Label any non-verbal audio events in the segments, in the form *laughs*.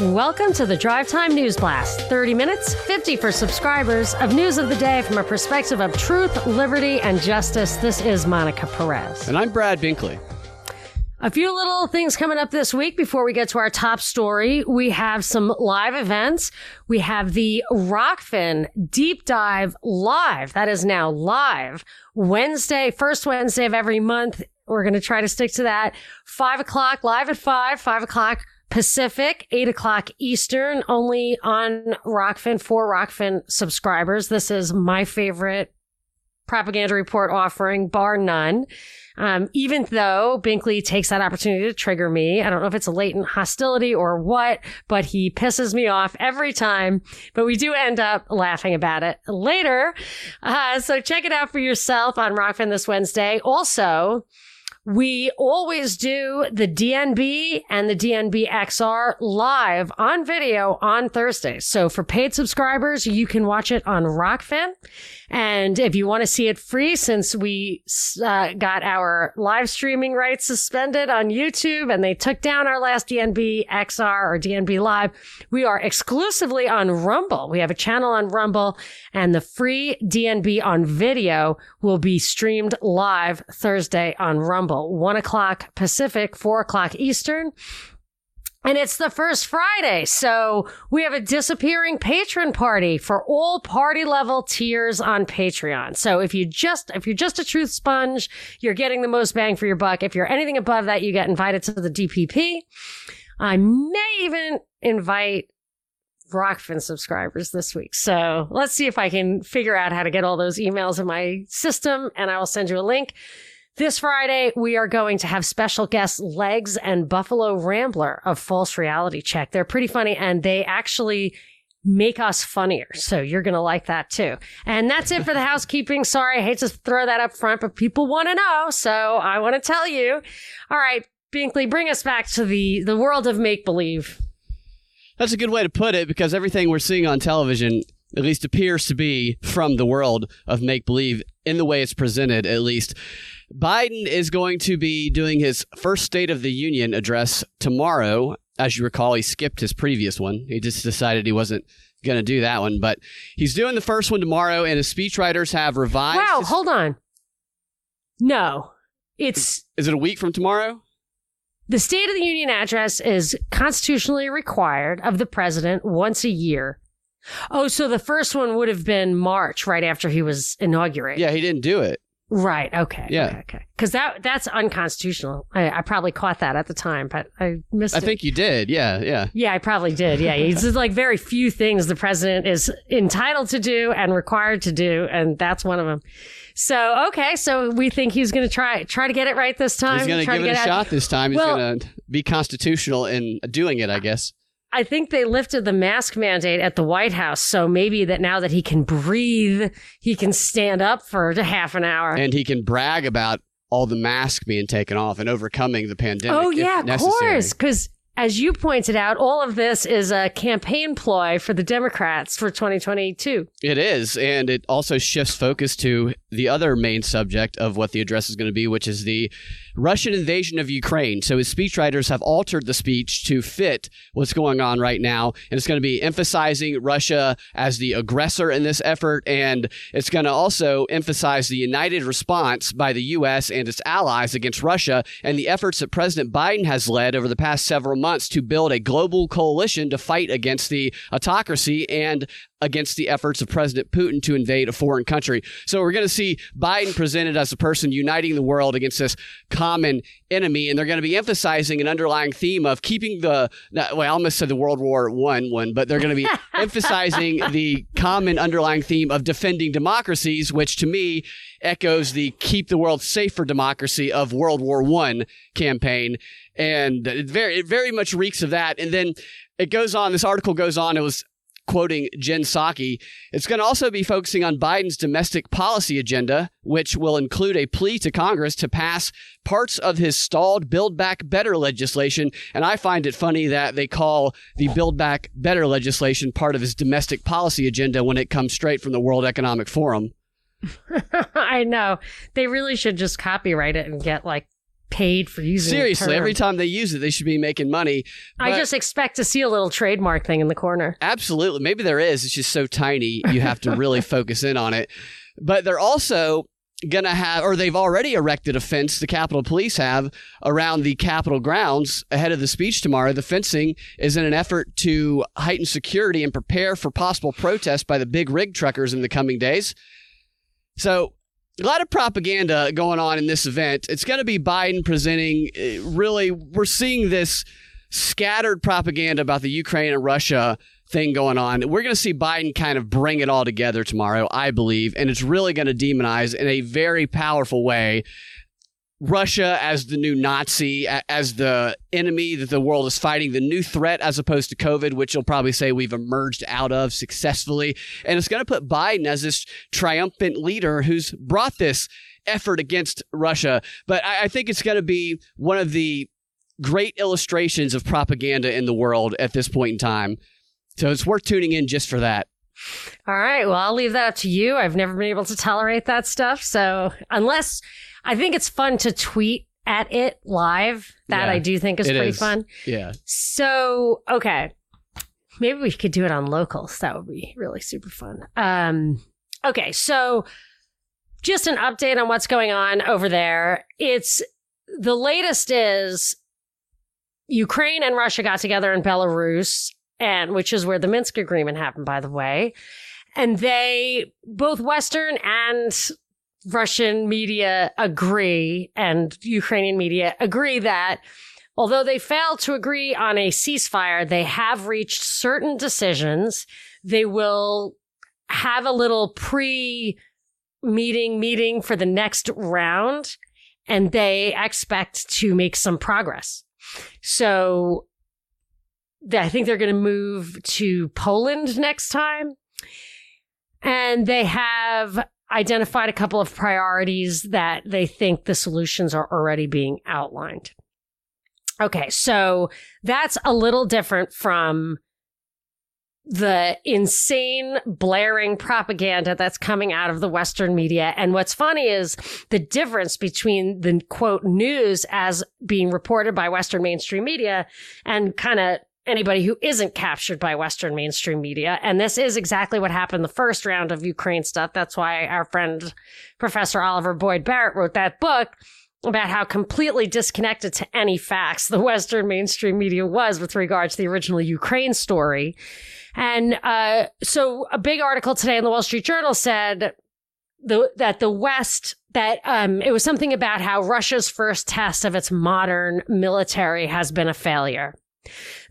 Welcome to the Drive Time News Blast. 30 minutes, 50 for subscribers of news of the day from a perspective of truth, liberty, and justice. This is Monica Perez. And I'm Brad Binkley. A few little things coming up this week before we get to our top story. We have some live events. We have the Rokfin Deep Dive Live. That is now live Wednesday, first Wednesday of every month. We're going to try to stick to that. Five o'clock, live at five, five o'clock Pacific, 8 o'clock Eastern, only on Rokfin for Rokfin subscribers. This is my favorite propaganda report offering, bar none. Um, even though Binkley takes that opportunity to trigger me, I don't know if it's a latent hostility or what, but he pisses me off every time. But we do end up laughing about it later. Uh, so check it out for yourself on Rokfin this Wednesday. Also, we always do the DNB and the DNB XR live on video on Thursdays. So for paid subscribers, you can watch it on Rokfin. And if you want to see it free, since we uh, got our live streaming rights suspended on YouTube and they took down our last DNB XR or DNB Live, we are exclusively on Rumble. We have a channel on Rumble and the free DNB on video will be streamed live Thursday on Rumble, one o'clock Pacific, four o'clock Eastern. And it's the first Friday. So we have a disappearing patron party for all party level tiers on Patreon. So if you just, if you're just a truth sponge, you're getting the most bang for your buck. If you're anything above that, you get invited to the DPP. I may even invite Rokfin subscribers this week. So let's see if I can figure out how to get all those emails in my system and I will send you a link. This Friday, we are going to have special guests Legs and Buffalo Rambler of False Reality Check. They're pretty funny and they actually make us funnier. So you're going to like that too. And that's it for the *laughs* housekeeping. Sorry, I hate to throw that up front, but people want to know. So I want to tell you. All right, Binkley, bring us back to the, the world of make believe. That's a good way to put it because everything we're seeing on television at least appears to be from the world of make believe in the way it's presented, at least. Biden is going to be doing his first State of the Union address tomorrow. As you recall, he skipped his previous one. He just decided he wasn't going to do that one, but he's doing the first one tomorrow, and his speechwriters have revised. Wow, his- hold on. No, it's Is it a week from tomorrow? the State of the Union address is constitutionally required of the president once a year. Oh, so the first one would have been March, right after he was inaugurated. Yeah, he didn't do it. Right. Okay. Yeah. Okay. okay. Because that that's unconstitutional. I, I probably caught that at the time, but I missed I it. think you did. Yeah, yeah. Yeah, I probably did. Yeah, it's like very few things the president is entitled to do and required to do, and that's one of them. So okay, so we think he's going to try try to get it right this time. He's going to give it a out- shot this time. He's Well- going to be constitutional in doing it, I guess. I think they lifted the mask mandate at the White House, so maybe that now that he can breathe, he can stand up for a half an hour. And he can brag about all the masks being taken off and overcoming the pandemic. oh yeah, of course, because. As you pointed out, all of this is a campaign ploy for the Democrats for 2022. It is, and it also shifts focus to the other main subject of what the address is going to be, which is the Russian invasion of Ukraine. So his speechwriters have altered the speech to fit what's going on right now, and it's going to be emphasizing Russia as the aggressor in this effort, and it's going to also emphasize the united response by the U.S. and its allies against Russia, and the efforts that President Biden has led over the past several months to build a global coalition to fight against the autocracy and against the efforts of President Putin to invade a foreign country. So we're going to see Biden presented as a person uniting the world against this common enemy, and they're going to be emphasizing an underlying theme of keeping the well, I almost said the World War One one, but they're going to be *laughs* emphasizing the common underlying theme of defending democracies, which to me echoes the "Keep the World Safe for Democracy" of World War One campaign, and it very it very much reeks of that. And then it goes on. This article goes on. It was quoting Jen Psaki. It's going to also be focusing on Biden's domestic policy agenda, which will include a plea to Congress to pass parts of his stalled Build Back Better legislation. And I find it funny that they call the Build Back Better legislation part of his domestic policy agenda when it comes straight from the World Economic Forum. *laughs* I know. They really should just copyright it and get like paid for using. the Seriously, every time they use it, they should be making money. I just expect to see a little trademark thing in the corner. Absolutely. Maybe there is. It's just so tiny, you have to really *laughs* focus in on it. But they're also going to have, or they've already erected a fence, the Capitol Police have, around the Capitol grounds ahead of the speech tomorrow. The fencing is in an effort to heighten security and prepare for possible protests by the big rig truckers in the coming days. So, a lot of propaganda going on in this event. It's going to be Biden presenting, uh, really, we're seeing this scattered propaganda about the Ukraine and Russia thing going on. We're going to see Biden kind of bring it all together tomorrow, I believe, and it's really going to demonize in a very powerful way Russia as the new Nazi, as the enemy that the world is fighting, the new threat as opposed to COVID, which you'll probably say we've emerged out of successfully. And it's going to put Biden as this triumphant leader who's brought this effort against Russia. But I, I think it's going to be one of the great illustrations of propaganda in the world at this point in time. So it's worth tuning in just for that. All right. Well, I'll leave that up to you. I've never been able to tolerate that stuff. So, unless I think it's fun to tweet at it live, that Yeah, I do think is pretty is. fun. Yeah. So, okay. Maybe we could do it on locals. That would be really super fun. Um, okay. So, just an update on what's going on over there. It's the latest is Ukraine and Russia got together in Belarus, and which is where the Minsk agreement happened, by the way. And they, both Western and Russian media agree, and Ukrainian media agree that although they failed to agree on a ceasefire, they have reached certain decisions. They will have a little pre meeting meeting for the next round, and they expect to make some progress. So I think they're going to move to Poland next time. And they have identified a couple of priorities that they think the solutions are already being outlined. Okay, so that's a little different from the insane blaring propaganda that's coming out of the Western media. And what's funny is the difference between the quote news as being reported by Western mainstream media and kind of anybody who isn't captured by Western mainstream media. And this is exactly what happened the first round of Ukraine stuff. That's why our friend Professor Oliver Boyd Barrett wrote that book about how completely disconnected to any facts the Western mainstream media was with regard to the original Ukraine story. And uh, so a big article today in the Wall Street Journal said the, that the West, that um, it was something about how Russia's first test of its modern military has been a failure.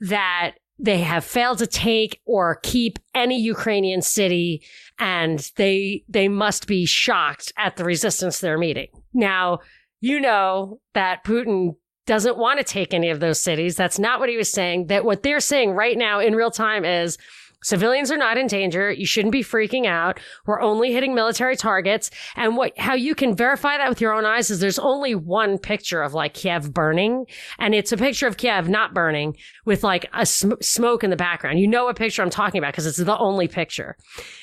That they have failed to take or keep any Ukrainian city and they they must be shocked at the resistance they're meeting. Now, you know that Putin doesn't want to take any of those cities. That's not what he was saying. That what they're saying right now in real time is civilians are not in danger. You shouldn't be freaking out. We're only hitting military targets. And what how you can verify that with your own eyes is there's only one picture of like Kiev burning, and it's a picture of Kiev not burning with like a sm- smoke in the background. You know what picture I'm talking about because it's the only picture.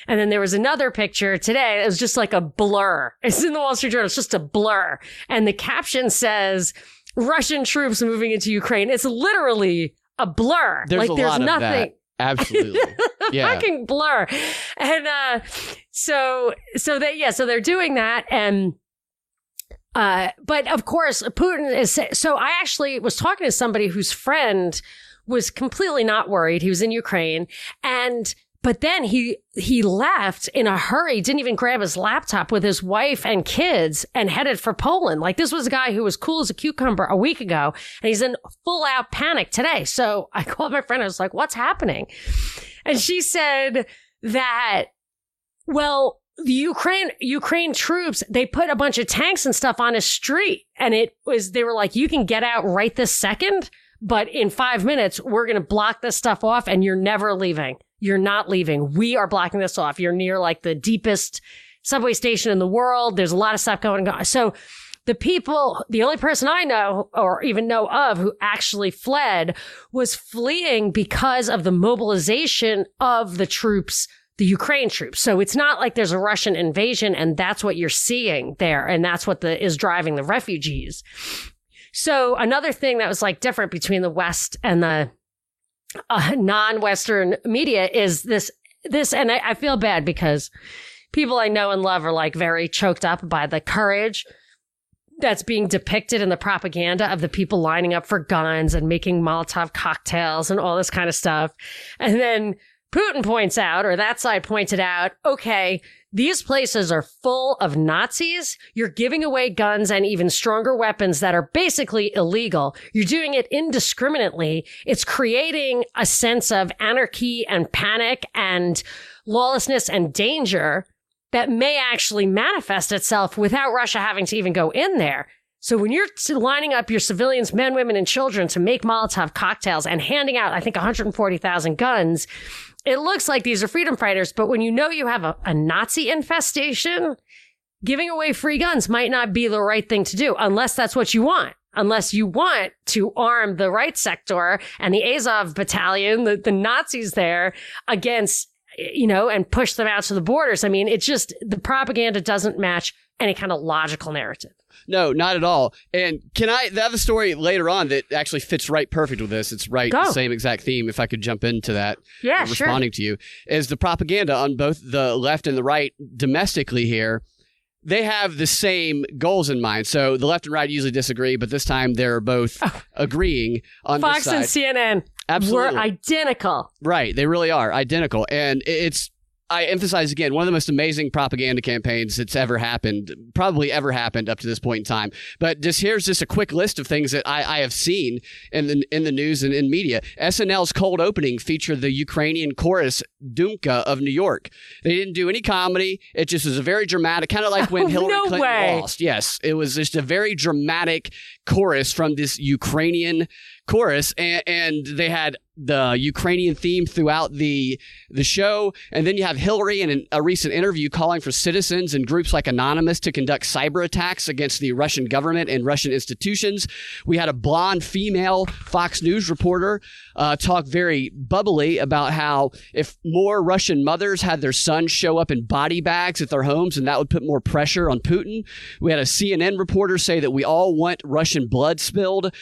And then there was another picture today. It was just like a blur. It's in the Wall Street Journal. It's just a blur. And the caption says, Russian troops moving into Ukraine. It's literally a blur. There's like a there's lot of nothing. Absolutely. *laughs* Yeah. Fucking blur. And uh so so they yeah, so they're doing that and uh but of course Putin is so I actually was talking to somebody whose friend was completely not worried. He was in Ukraine and but then he he left in a hurry, didn't even grab his laptop with his wife and kids and headed for Poland. Like this was a guy who was cool as a cucumber a week ago and he's in full out panic today. So I *laughs* called my friend. I was like, what's happening? And she said that, well, the Ukraine Ukraine troops they put a bunch of tanks and stuff on a street, and it was they were like, you can get out right this second, but in five minutes we're going to block this stuff off, and you're never leaving. You're not leaving. We are blocking this off. You're near like the deepest subway station in the world. There's a lot of stuff going on. So the people, the only person I know or even know of who actually fled was fleeing because of the mobilization of the troops, the Ukraine troops. So it's not like there's a Russian invasion and that's what you're seeing there. And that's what the, is driving the refugees. So another thing that was like different between the West and the uh, non-Western media is this this, and I, I feel bad because people I know and love are like very choked up by the courage that's being depicted in the propaganda of the people lining up for guns and making Molotov cocktails and all this kind of stuff. And then Putin points out, or that side pointed out, okay, these places are full of Nazis. You're giving away guns and even stronger weapons that are basically illegal. You're doing it indiscriminately. It's creating a sense of anarchy and panic and lawlessness and danger that may actually manifest itself without Russia having to even go in there. So when you're lining up your civilians, men, women, and children to make Molotov cocktails and handing out, I think, 140,000 guns, it looks like these are freedom fighters. But when you know you have a, a Nazi infestation, giving away free guns might not be the right thing to do unless that's what you want. Unless you want to arm the right sector and the Azov battalion, the, the Nazis there against you know, and push them out to the borders. I mean, it's just the propaganda doesn't match any kind of logical narrative. No, not at all. And can I the other story later on that actually fits right perfect with this? It's right Go. the same exact theme. If I could jump into that, Yeah, uh, sure. responding to you is the propaganda on both the left and the right domestically here. They have the same goals in mind. So the left and right usually disagree, but this time they're both agreeing on Oh. Fox and CNN Absolutely. were identical. Right, they really are identical, and it's. I emphasize again, one of the most amazing propaganda campaigns that's ever happened, probably ever happened up to this point in time. But just here's just a quick list of things that I, I have seen in the in the news and in media. SNL's cold opening featured the Ukrainian chorus Dumka of New York. They didn't do any comedy. It just was a very dramatic, kind of like when *laughs* Oh, Hillary no Clinton way. lost. Yes, it was just a very dramatic chorus from this Ukrainian chorus, and, and they had the Ukrainian theme throughout the the show, and then you have Hillary in an, a recent interview calling for citizens and groups like Anonymous to conduct cyber attacks against the Russian government and Russian institutions. We had a blonde female Fox News reporter uh, talk very bubbly about how if more Russian mothers had their sons show up in body bags at their homes, and that would put more pressure on Putin. We had a CNN reporter say that we all want Russian blood spilled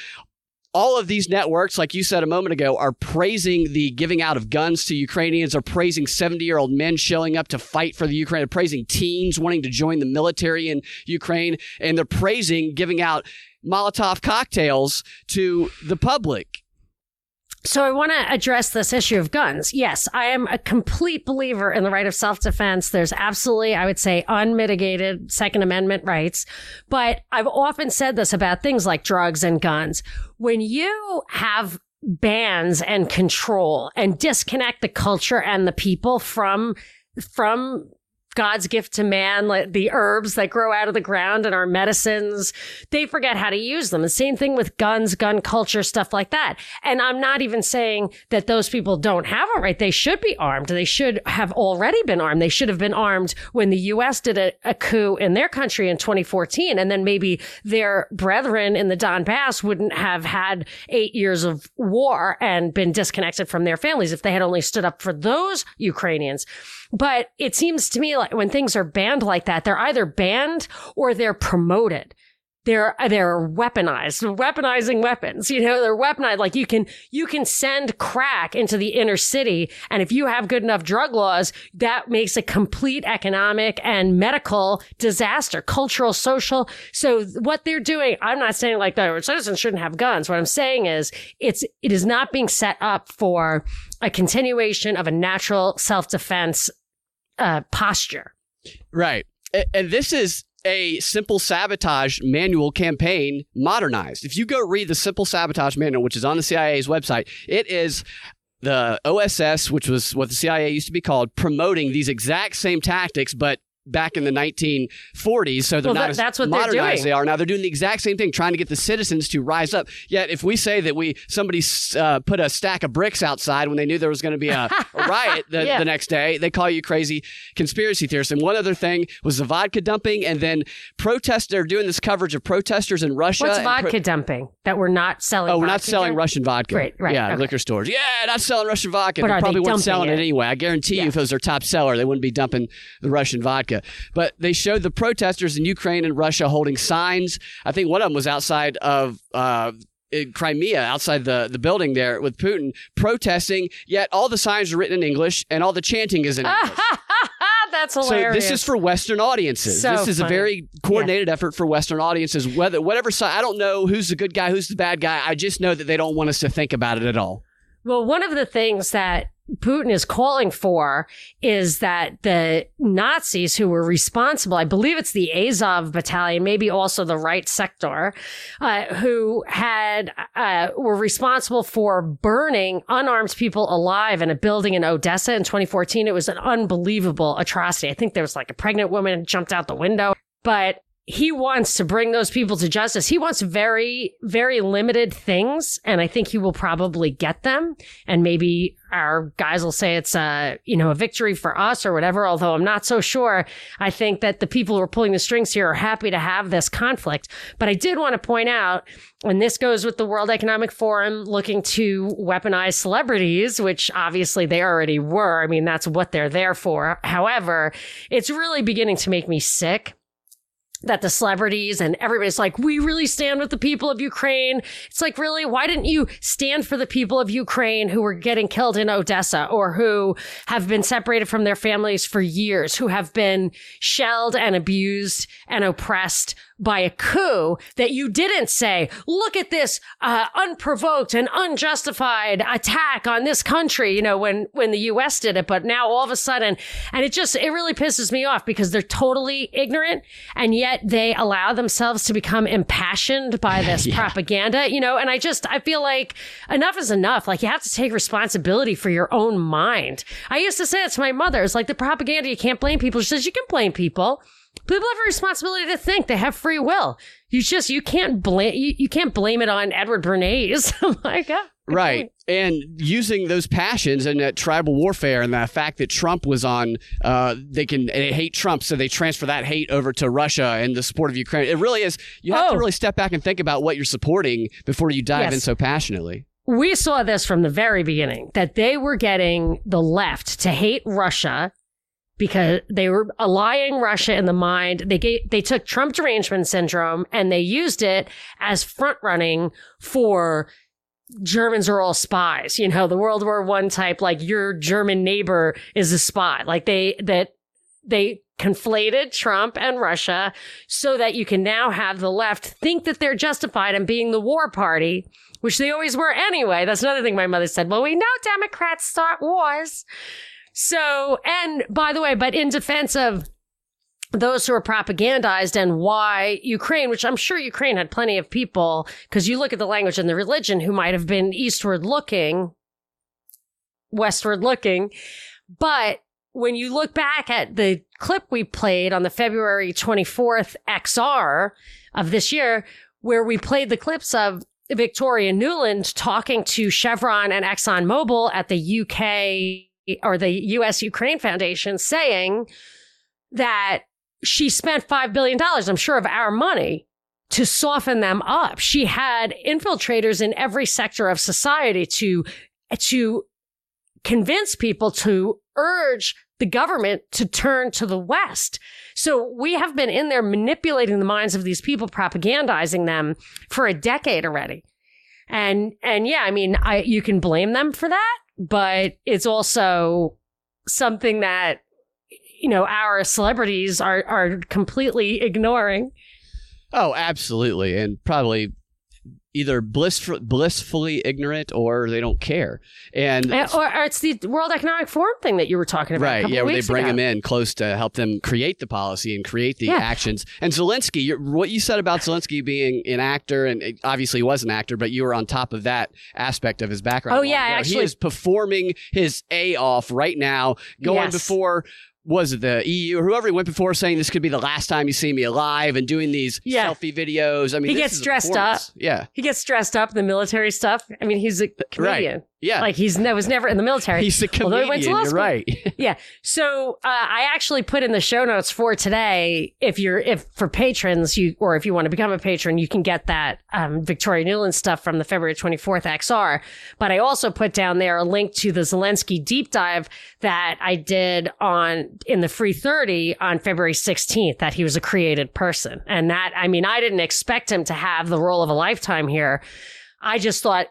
all of these networks, like you said a moment ago, are praising the giving out of guns to Ukrainians, are praising 70 year old men showing up to fight for the Ukraine, are praising teens wanting to join the military in Ukraine, and they're praising giving out Molotov cocktails to the public. So I want to address this issue of guns. Yes, I am a complete believer in the right of self-defense. There's absolutely, I would say, unmitigated Second Amendment rights. But I've often said this about things like drugs and guns. When you have bans and control and disconnect the culture and the people from from God's gift to man, like the herbs that grow out of the ground and our medicines, they forget how to use them. The same thing with guns, gun culture, stuff like that. And I'm not even saying that those people don't have a right. They should be armed. They should have already been armed. They should have been armed when the U.S. did a, a coup in their country in 2014. And then maybe their brethren in the Donbass wouldn't have had eight years of war and been disconnected from their families if they had only stood up for those Ukrainians. But it seems to me like when things are banned like that, they're either banned or they're promoted. They're they're weaponized, weaponizing weapons. You know, they're weaponized. Like you can you can send crack into the inner city, and if you have good enough drug laws, that makes a complete economic and medical disaster, cultural, social. So what they're doing, I'm not saying like that citizens shouldn't have guns. What I'm saying is it's it is not being set up for a continuation of a natural self defense uh, posture. Right. And this is a simple sabotage manual campaign modernized. If you go read the simple sabotage manual, which is on the CIA's website, it is the OSS, which was what the CIA used to be called, promoting these exact same tactics, but back in the 1940s. So they're Well, not that- as that's what they're modernized they are now. They're doing the exact same thing, trying to get the citizens to rise up. Yet, if we say that we somebody uh, put a stack of bricks outside when they knew there was going to be a a *laughs* riot the, Yeah. the next day, they call you crazy conspiracy theorist. And one other thing was the vodka dumping, and then protest. They're doing this coverage of protesters in Russia. What's and pro- vodka dumping that we're not selling? Oh, we're not selling? Russian vodka. Right, right, Yeah, okay. liquor stores. Yeah, not selling Russian vodka. But they are they probably weren't selling it it? anyway. I guarantee Yeah. you, if it was their top seller, they wouldn't be dumping the Russian vodka. But they showed the protesters in Ukraine and Russia holding signs. I think one of them was outside of. Uh, in Crimea, outside the, the building there with Putin, protesting, yet all the signs are written in English and all the chanting is in English. *laughs* That's hilarious. So this is for Western audiences. So this is a very coordinated effort for Western audiences. Whether whatever side, I don't know who's the good guy, who's the bad guy. I just know that they don't want us to think about it at all. Well, one of the things that Putin is calling for is that the Nazis who were responsible, I believe it's the Azov battalion, maybe also the right sector, uh, who had, uh, were responsible for burning unarmed people alive in a building in Odessa in 2014. It was an unbelievable atrocity. I think there was like a pregnant woman jumped out the window, but he wants to bring those people to justice. He wants very, very limited things, and I think he will probably get them. And maybe our guys will say it's a, you know, a victory for us or whatever. Although I'm not so sure. I think that the people who are pulling the strings here are happy to have this conflict. But I did want to point out, and this goes with the World Economic Forum looking to weaponize celebrities, which obviously they already were. I mean, that's what they're there for. However, it's really beginning to make me sick that the celebrities and everybody's like, we really stand with the people of Ukraine. It's like, really? Why didn't you stand for the people of Ukraine who were getting killed in Odessa or who have been separated from their families for years, who have been shelled and abused and oppressed by a coup that you didn't say, look at this uh, unprovoked and unjustified attack on this country, you know, when, when the U.S. did it. But now all of a sudden, and it just, it really pisses me off because they're totally ignorant and yet they allow themselves to become impassioned by *laughs* this Yeah. propaganda, you know, and I just, I feel like enough is enough. Like you have to take responsibility for your own mind. I used to say it to my mother. It's like the propaganda, you can't blame people. She says, you can blame people. People have a responsibility to think. They have free will. You just you can't blame you, you can't blame it on Edward Bernays. *laughs* Like, ah, Right. And using those passions and that tribal warfare and the fact that Trump was on, uh, they can they hate Trump, so they transfer that hate over to Russia and the support of Ukraine. It really is, you have Oh. to really step back and think about what you're supporting before you dive Yes. in so passionately. We saw this from the very beginning that they were getting the left to hate Russia because they were allying Russia in the mind. They gave, they took Trump derangement syndrome and they used it as front running for Germans are all spies. You know, the World War One type, like your German neighbor is a spy. Like they that they conflated Trump and Russia so that you can now have the left think that they're justified in being the war party, which they always were anyway. That's another thing my mother said. Well, we know Democrats start wars. So, and by the way, but in defense of those who are propagandized and why Ukraine, which I'm sure Ukraine had plenty of people, because you look at the language and the religion who might have been eastward looking, westward looking. But when you look back at the clip we played on the February 24th XR of this year, where we played the clips of Victoria Nuland talking to Chevron and ExxonMobil at the UK or the US Ukraine Foundation saying that she spent $5 billion, I'm sure, of our money to soften them up. She had infiltrators in every sector of society to, to convince people to urge the government to turn to the West. So we have been in there manipulating the minds of these people, propagandizing them for a decade already. And, and yeah, I mean, I, you can blame them for that, but it's also something that, you know, our celebrities are, are completely ignoring. Oh, absolutely. And probably either blissful, blissfully ignorant or they don't care. And And- Or, or it's the World Economic Forum thing that you were talking about. Right, yeah, where they bring ago. them in close to help them create the policy and create the Yeah. actions. And Zelensky, you're, what you said about Zelensky being an actor, and obviously he was an actor, but you were on top of that aspect of his background. Oh, yeah, ago. actually- he is performing his A off right now, going Yes. before. Was it the EU or whoever he went before saying this could be the last time you see me alive and doing these Yeah. selfie videos? I mean, He gets dressed up. Yeah, He gets dressed up the military stuff. I mean, he's a comedian. Yeah. Like he's ne- was never in the military. He's a although he comedian. went to law school. right. *laughs* Yeah. So uh, I actually put in the show notes for today. If you're if for patrons, you or if you want to become a patron, you can get that um, Victoria Nuland stuff from the February 24th XR. But I also put down there a link to the Zelensky deep dive that I did on in the free 30 on February 16th. That he was a created person, and that I mean I didn't expect him to have the role of a lifetime here. I just thought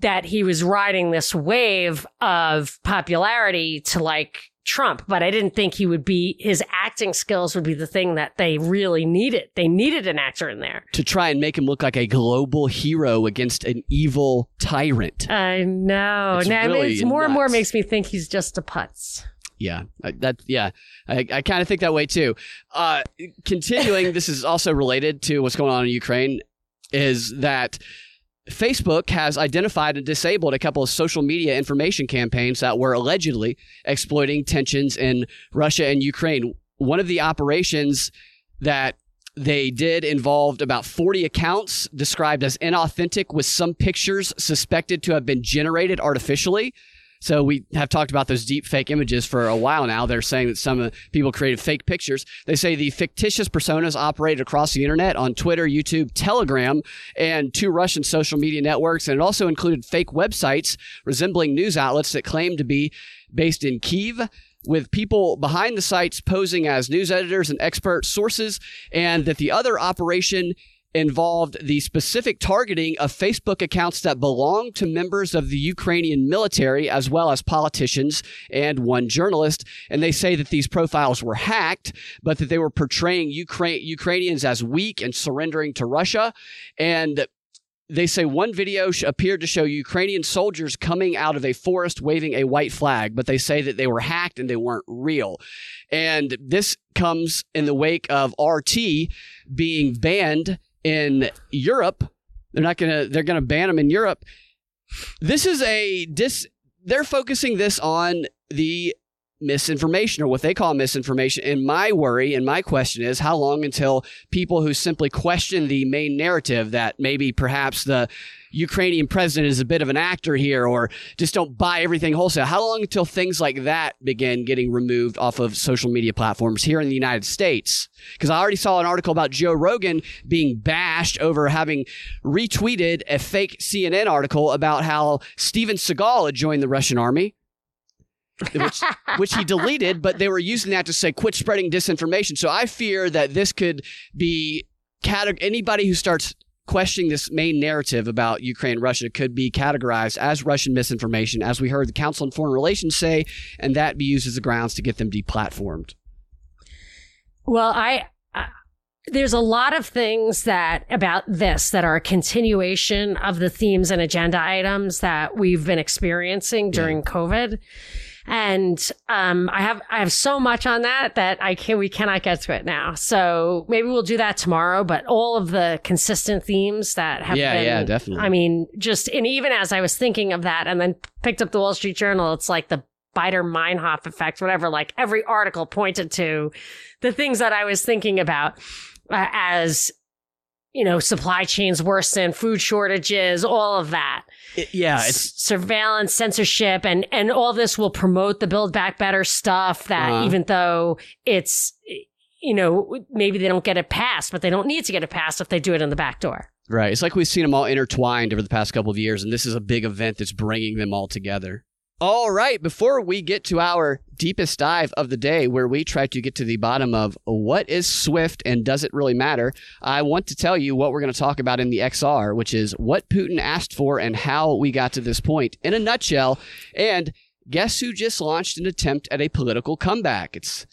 that he was riding this wave of popularity to like Trump, but I didn't think he would be, his acting skills would be the thing that they really needed. They needed an actor in there. to try and make him look like a global hero against an evil tyrant. I know. It's Now, I mean, it's more and more makes me think he's just a putz. Yeah, I- that yeah, I, I kind of think that way too. Uh, continuing, this is also related to what's going on in Ukraine. Is that Facebook has identified and disabled a couple of social media information campaigns that were allegedly exploiting tensions in Russia and Ukraine. One of the operations that they did involved about 40 accounts described as inauthentic with some pictures suspected to have been generated artificially. So we have talked about those deep fake images for a while now. They're saying that some uh, people created fake pictures. They say the fictitious personas operated across the internet on Twitter, YouTube, Telegram, and two Russian social media networks. And it also included fake websites resembling news outlets that claimed to be based in Kiev with people behind the sites posing as news editors and expert sources, and that the other operation involved the specific targeting of Facebook accounts that belong to members of the Ukrainian military, as well as politicians and one journalist. And they say that these profiles were hacked, but that they were portraying Ukra- Ukrainians as weak and surrendering to Russia. And they say one video appeared to show Ukrainian soldiers coming out of a forest waving a white flag, but they say that they were hacked and they weren't real. And this comes in the wake of RT being banned in Europe. They're not going to they're going to ban them in Europe. This is a dis they're focusing this on the misinformation or what they call misinformation. And my worry and my question is how long until people who simply question the main narrative that maybe perhaps the Ukrainian president is a bit of an actor here or just don't buy everything wholesale. How long until things like that begin getting removed off of social media platforms here in the United States? Because I already saw an article about Joe Rogan being bashed over having retweeted a fake CNN article about how Steven Seagal had joined the Russian army which, which he deleted, but they were using that to say, quit spreading disinformation. So I fear that this could be cate- anybody who starts questioning this main narrative about Ukraine Russia could be categorized as Russian misinformation, as we heard the Council on Foreign Relations say, and that be used as the grounds to get them deplatformed. Well, I, I there's a lot of things that about this that are a continuation of the themes and agenda items that we've been experiencing during mm. COVID. And um, I have I have so much on that that I can we cannot get to it now. So maybe we'll do that tomorrow. But all of the consistent themes that have Yeah, been, yeah, definitely. I mean, just and even as I was thinking of that, and then picked up the Wall Street Journal, it's like the Baader Meinhof effect, whatever. Like every article pointed to the things that I was thinking about uh, as you know, supply chains worsen, food shortages, all of that. It- yeah, it's surveillance, censorship, and and all this will promote the Build Back Better stuff. That Uh-huh. even though it's you know maybe they don't get it passed, but they don't need to get it passed if they do it in the back door. right. It's like we've seen them all intertwined over the past couple of years, and this is a big event that's bringing them all together. All right, before we get to our deepest dive of the day, where we try to get to the bottom of what is Swift and does it really matter, I want to tell you what we're going to talk about in the XR, which is what Putin asked for and how we got to this point in a nutshell. And guess who just launched an attempt at a political comeback? It's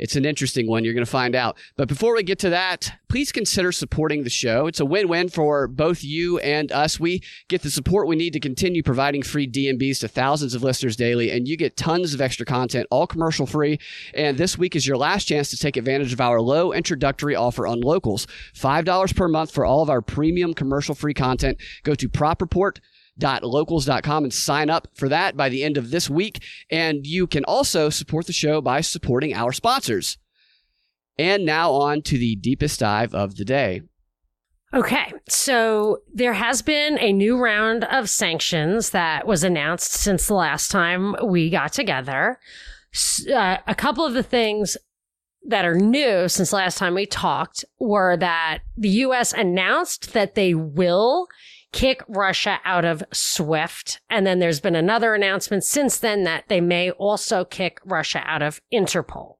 it's an interesting one. You're going to find out. But before we get to that, please consider supporting the show. It's a win win for both you and us. We get the support we need to continue providing free DNBs to thousands of listeners daily, and you get tons of extra content, all commercial free. And this week is your last chance to take advantage of our low introductory offer on locals $5 per month for all of our premium commercial free content. Go to Prop Report locals.com and sign up for that by the end of this week. And you can also support the show by supporting our sponsors. And now on to the deepest dive of the day. Okay, so there has been a new round of sanctions that was announced since the last time we got together. Uh, a couple of the things that are new since last time we talked were that the US announced that they will kick Russia out of SWIFT. And then there's been another announcement since then that they may also kick Russia out of Interpol.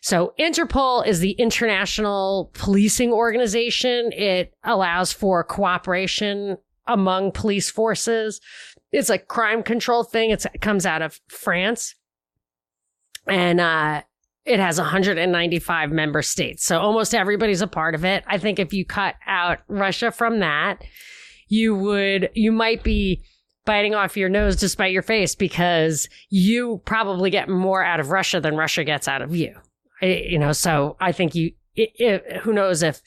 So Interpol is the international policing organization. It allows for cooperation among police forces. It's a crime control thing. It's, it comes out of France. And, uh, it has 195 member states. So almost everybody's a part of it. I think if you cut out Russia from that, you would, you might be biting off your nose to spite your face because you probably get more out of Russia than Russia gets out of you. You know, so I think you, it, it, who knows if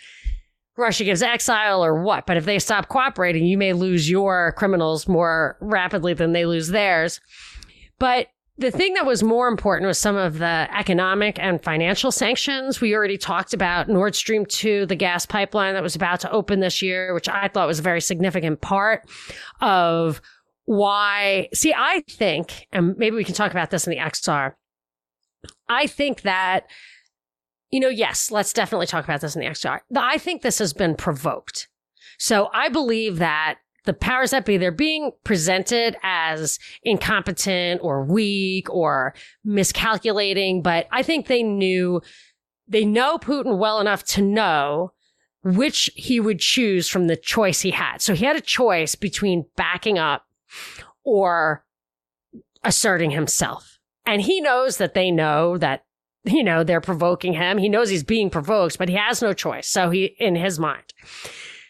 Russia gives exile or what, but if they stop cooperating, you may lose your criminals more rapidly than they lose theirs. But the thing that was more important was some of the economic and financial sanctions. We already talked about Nord Stream 2, the gas pipeline that was about to open this year, which I thought was a very significant part of why. See, I think, and maybe we can talk about this in the XR. I think that, you know, yes, let's definitely talk about this in the XR. I think this has been provoked. So I believe that the powers that be, they're being presented as incompetent or weak or miscalculating, but I think they knew, they know Putin well enough to know which he would choose from the choice he had. So he had a choice between backing up or asserting himself. And he knows that they know that, you know, they're provoking him. He knows he's being provoked, but he has no choice. So he, in his mind.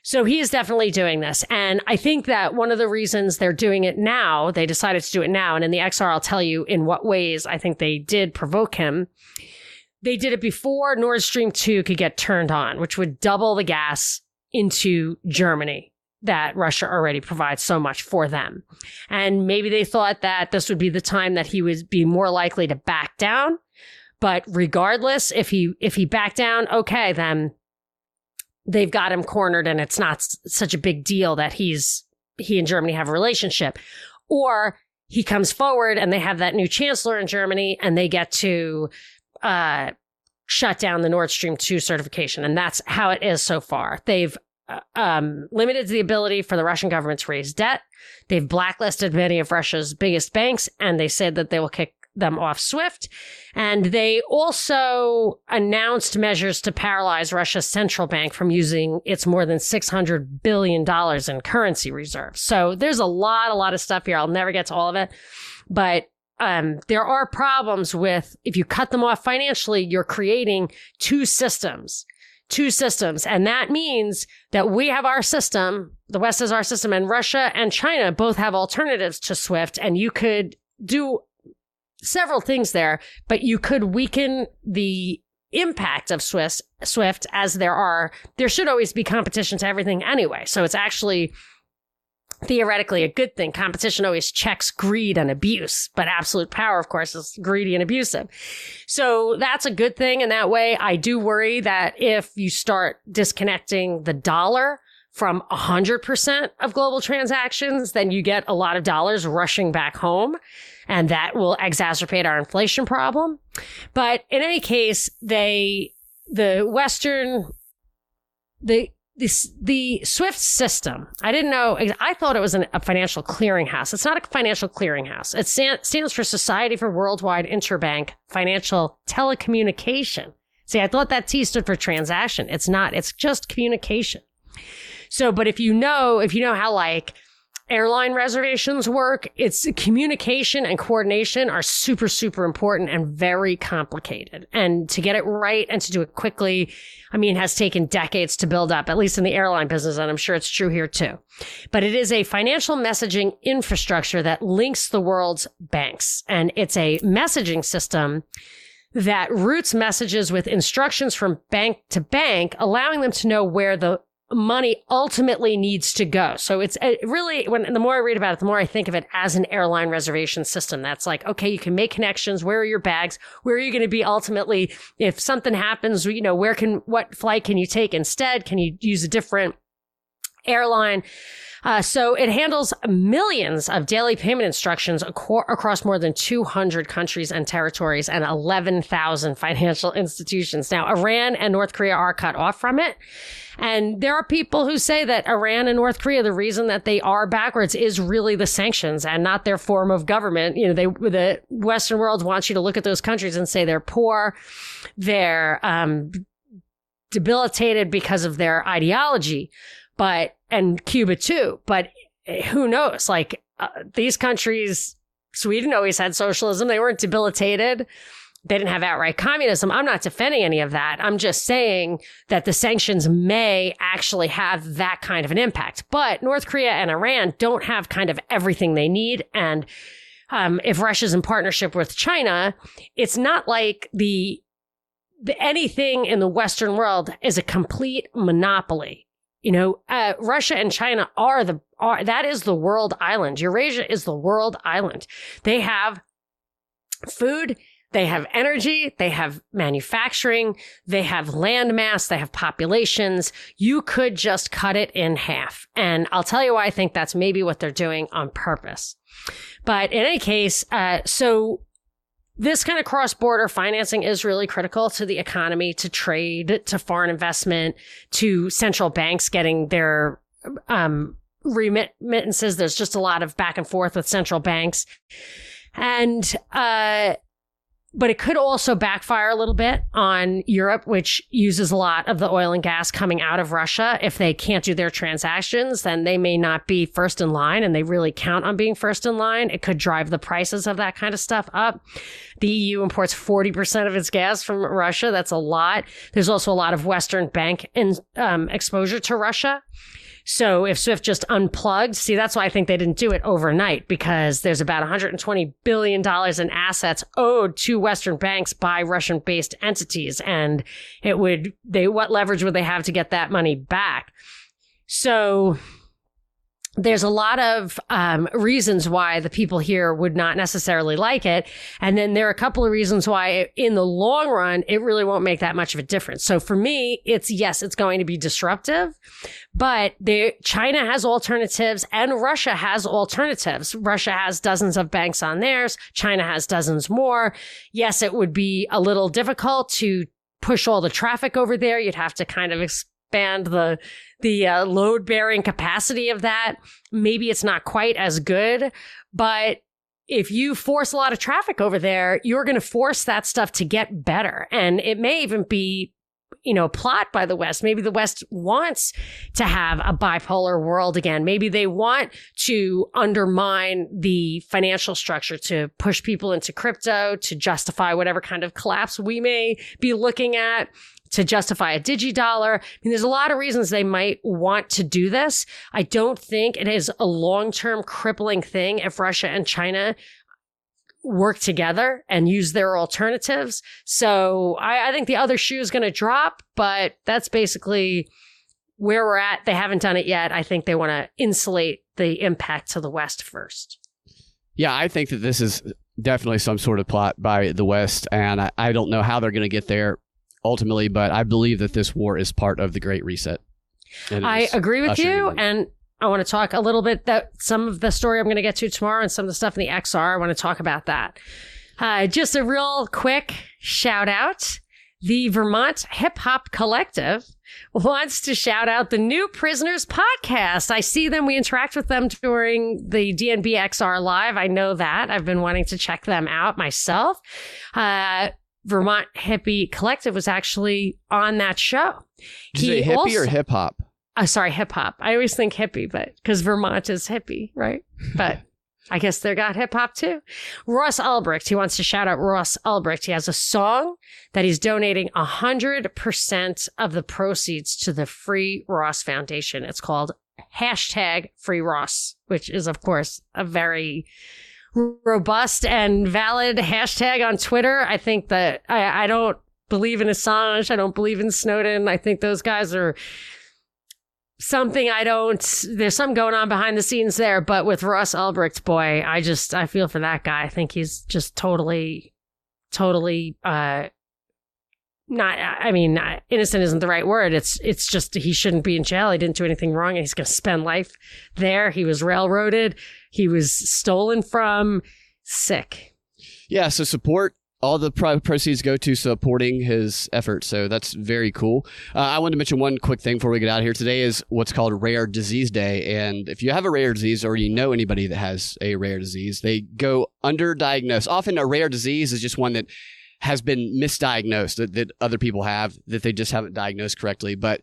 So he is definitely doing this. And I think that one of the reasons they're doing it now, they decided to do it now. And in the XR, I'll tell you in what ways I think they did provoke him. They did it before Nord Stream 2 could get turned on, which would double the gas into Germany that Russia already provides so much for them. And maybe they thought that this would be the time that he would be more likely to back down. But regardless, if he if he backed down, okay, then they've got him cornered and it's not s- such a big deal that he's he and Germany have a relationship. Or he comes forward and they have that new chancellor in Germany and they get to uh, shut down the Nord Stream 2 certification. And that's how it is so far. They've uh, um, limited the ability for the Russian government to raise debt. They've blacklisted many of Russia's biggest banks and they said that they will kick them off SWIFT. And they also announced measures to paralyze Russia's central bank from using its more than $600 billion in currency reserves. So there's a lot, a lot of stuff here. I'll never get to all of it. But um, there are problems with if you cut them off financially, you're creating two systems two systems. And that means that we have our system, the West has our system, and Russia and China both have alternatives to SWIFT. And you could do several things there, but you could weaken the impact of Swift, Swift as there are, there should always be competition to everything anyway. So it's actually theoretically a good thing. Competition always checks greed and abuse, but absolute power, of course, is greedy and abusive. So that's a good thing. in that way, I do worry that if you start disconnecting the dollar from 100% of global transactions, then you get a lot of dollars rushing back home and that will exacerbate our inflation problem. But in any case, they, the Western, the, this, the SWIFT system, I didn't know, I thought it was an, a financial clearinghouse. It's not a financial clearinghouse. It stands for Society for Worldwide Interbank Financial Telecommunication. See, I thought that T stood for transaction. It's not. It's just communication. So, but if you know, if you know how like airline reservations work, it's communication and coordination are super, super important and very complicated. And to get it right and to do it quickly, I mean, has taken decades to build up, at least in the airline business. And I'm sure it's true here too. But it is a financial messaging infrastructure that links the world's banks. And it's a messaging system that routes messages with instructions from bank to bank, allowing them to know where the money ultimately needs to go. So it's uh, really when the more I read about it, the more I think of it as an airline reservation system. That's like, okay, you can make connections. Where are your bags? Where are you going to be ultimately if something happens? You know, where can what flight can you take instead? Can you use a different airline. Uh, so it handles millions of daily payment instructions ac- across more than 200 countries and territories and 11,000 financial institutions. Now, Iran and North Korea are cut off from it. And there are people who say that Iran and North Korea, the reason that they are backwards is really the sanctions and not their form of government. You know, they, the Western world wants you to look at those countries and say they're poor, they're, um, debilitated because of their ideology, but, and Cuba too. But who knows? Like, uh, these countries, Sweden always had socialism. They weren't debilitated they didn't have outright communism. I'm not defending any of that. I'm just saying that the sanctions may actually have that kind of an impact. But North Korea and Iran don't have kind of everything they need. And um, if Russia's in partnership with China, it's not like the, the anything in the Western world is a complete monopoly. You know, uh, Russia and China are the are that is the world island. Eurasia is the world island. They have food they have energy, they have manufacturing, they have land mass, they have populations. You could just cut it in half. And I'll tell you why I think that's maybe what they're doing on purpose. But in any case, uh, so this kind of cross border financing is really critical to the economy, to trade, to foreign investment, to central banks getting their um, remittances. There's just a lot of back and forth with central banks. And uh, but it could also backfire a little bit on Europe, which uses a lot of the oil and gas coming out of Russia. If they can't do their transactions, then they may not be first in line and they really count on being first in line. It could drive the prices of that kind of stuff up. The EU imports 40% of its gas from Russia. That's a lot. There's also a lot of Western bank um, exposure to Russia. So if Swift just unplugged, see, that's why I think they didn't do it overnight because there's about 120 billion dollars in assets owed to Western banks by Russian-based entities, and it would they what leverage would they have to get that money back? So there's a lot of um, reasons why the people here would not necessarily like it. And then there are a couple of reasons why in the long run, it really won't make that much of a difference. So for me, it's yes, it's going to be disruptive, but the, China has alternatives and Russia has alternatives. Russia has dozens of banks on theirs. China has dozens more. Yes, it would be a little difficult to push all the traffic over there. You'd have to kind of expand the the uh, load bearing capacity of that. Maybe it's not quite as good, but if you force a lot of traffic over there, you're going to force that stuff to get better. And it may even be, you know, plot by the West. Maybe the West wants to have a bipolar world again. Maybe they want to undermine the financial structure to push people into crypto to justify whatever kind of collapse we may be looking at to justify a digidollar. I mean, there's a lot of reasons they might want to do this. I don't think it is a long term crippling thing if Russia and China work together and use their alternatives. So I, I think the other shoe is going to drop, but that's basically where we're at. They haven't done it yet. I think they want to insulate the impact to the West first. Yeah, I think that this is definitely some sort of plot by the West, and I, I don't know how they're going to get there ultimately, but I believe that this war is part of the Great Reset. I agree with you, and I want to talk a little bit that some of the story I'm going to get to tomorrow and some of the stuff in the XR. I want to talk about that. Uh, just a real quick shout out. The Vermont Hip Hop Collective wants to shout out the New Prisoners podcast. I see them. We interact with them during the DNB XR live. I know that. I've been wanting to check them out myself. Uh, Vermont Hippie Collective was actually on that show. Did say hippie also, or hip hop? Uh, sorry, hip hop. I always think hippie, but because Vermont is hippie, right? *laughs* But I guess they got hip hop too. Ross Ulbricht, he wants to shout out Ross Ulbricht. He has a song that he's donating 100% of the proceeds to the Free Ross Foundation. It's called hashtag Free Ross, which is, of course, a very robust and valid hashtag on Twitter. I think that I, I don't believe in Assange. I don't believe in Snowden. I think those guys are something I don't. There's some going on behind the scenes there, but with Ross Ulbricht, boy, I just I feel for that guy. I think he's just totally, totally uh, not I mean innocent isn't the right word. It's it's just he shouldn't be in jail. He didn't do anything wrong and he's going to spend life there. He was railroaded. He was stolen from. Sick. Yeah, so support all the proceeds go to supporting his efforts. So that's very cool. Uh, I wanted to mention one quick thing before we get out of here. Today is what's called Rare Disease Day. And if you have a rare disease or you know anybody that has a rare disease, they go underdiagnosed. Often a rare disease is just one that has been misdiagnosed that, that other people have that they just haven't diagnosed correctly. But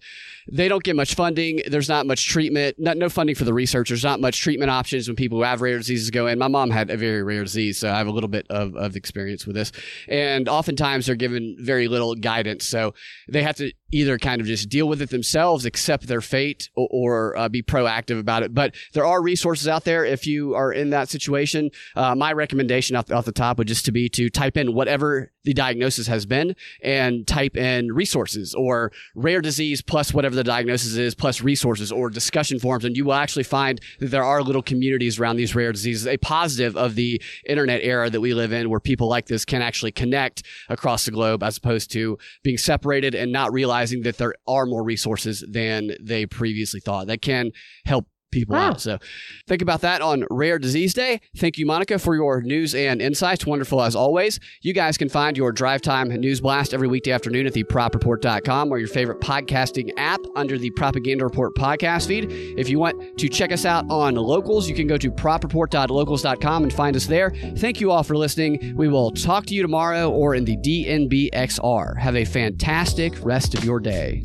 they don't get much funding. There's not much treatment, not, no funding for the research. There's not much treatment options when people who have rare diseases go in. My mom had a very rare disease, so I have a little bit of, of experience with this. And oftentimes they're given very little guidance. So they have to either kind of just deal with it themselves, accept their fate, or, or uh, be proactive about it. But there are resources out there if you are in that situation. Uh, my recommendation off off the top would just to be to type in whatever the diagnosis has been and type in resources or rare disease plus whatever the diagnosis is plus resources or discussion forums. And you will actually find that there are little communities around these rare diseases, a positive of the internet era that we live in where people like this can actually connect across the globe as opposed to being separated and not realizing that there are more resources than they previously thought that can help people wow. out. So think about that on Rare Disease Day. Thank you, Monica, for your news and insights. Wonderful as always. You guys can find your Drive Time News Blast every weekday afternoon at thepropreport.com or your favorite podcasting app under the Propaganda Report podcast feed. If you want to check us out on locals, you can go to propreport.locals.com and find us there. Thank you all for listening. We will talk to you tomorrow or in the DNBXR. Have a fantastic rest of your day.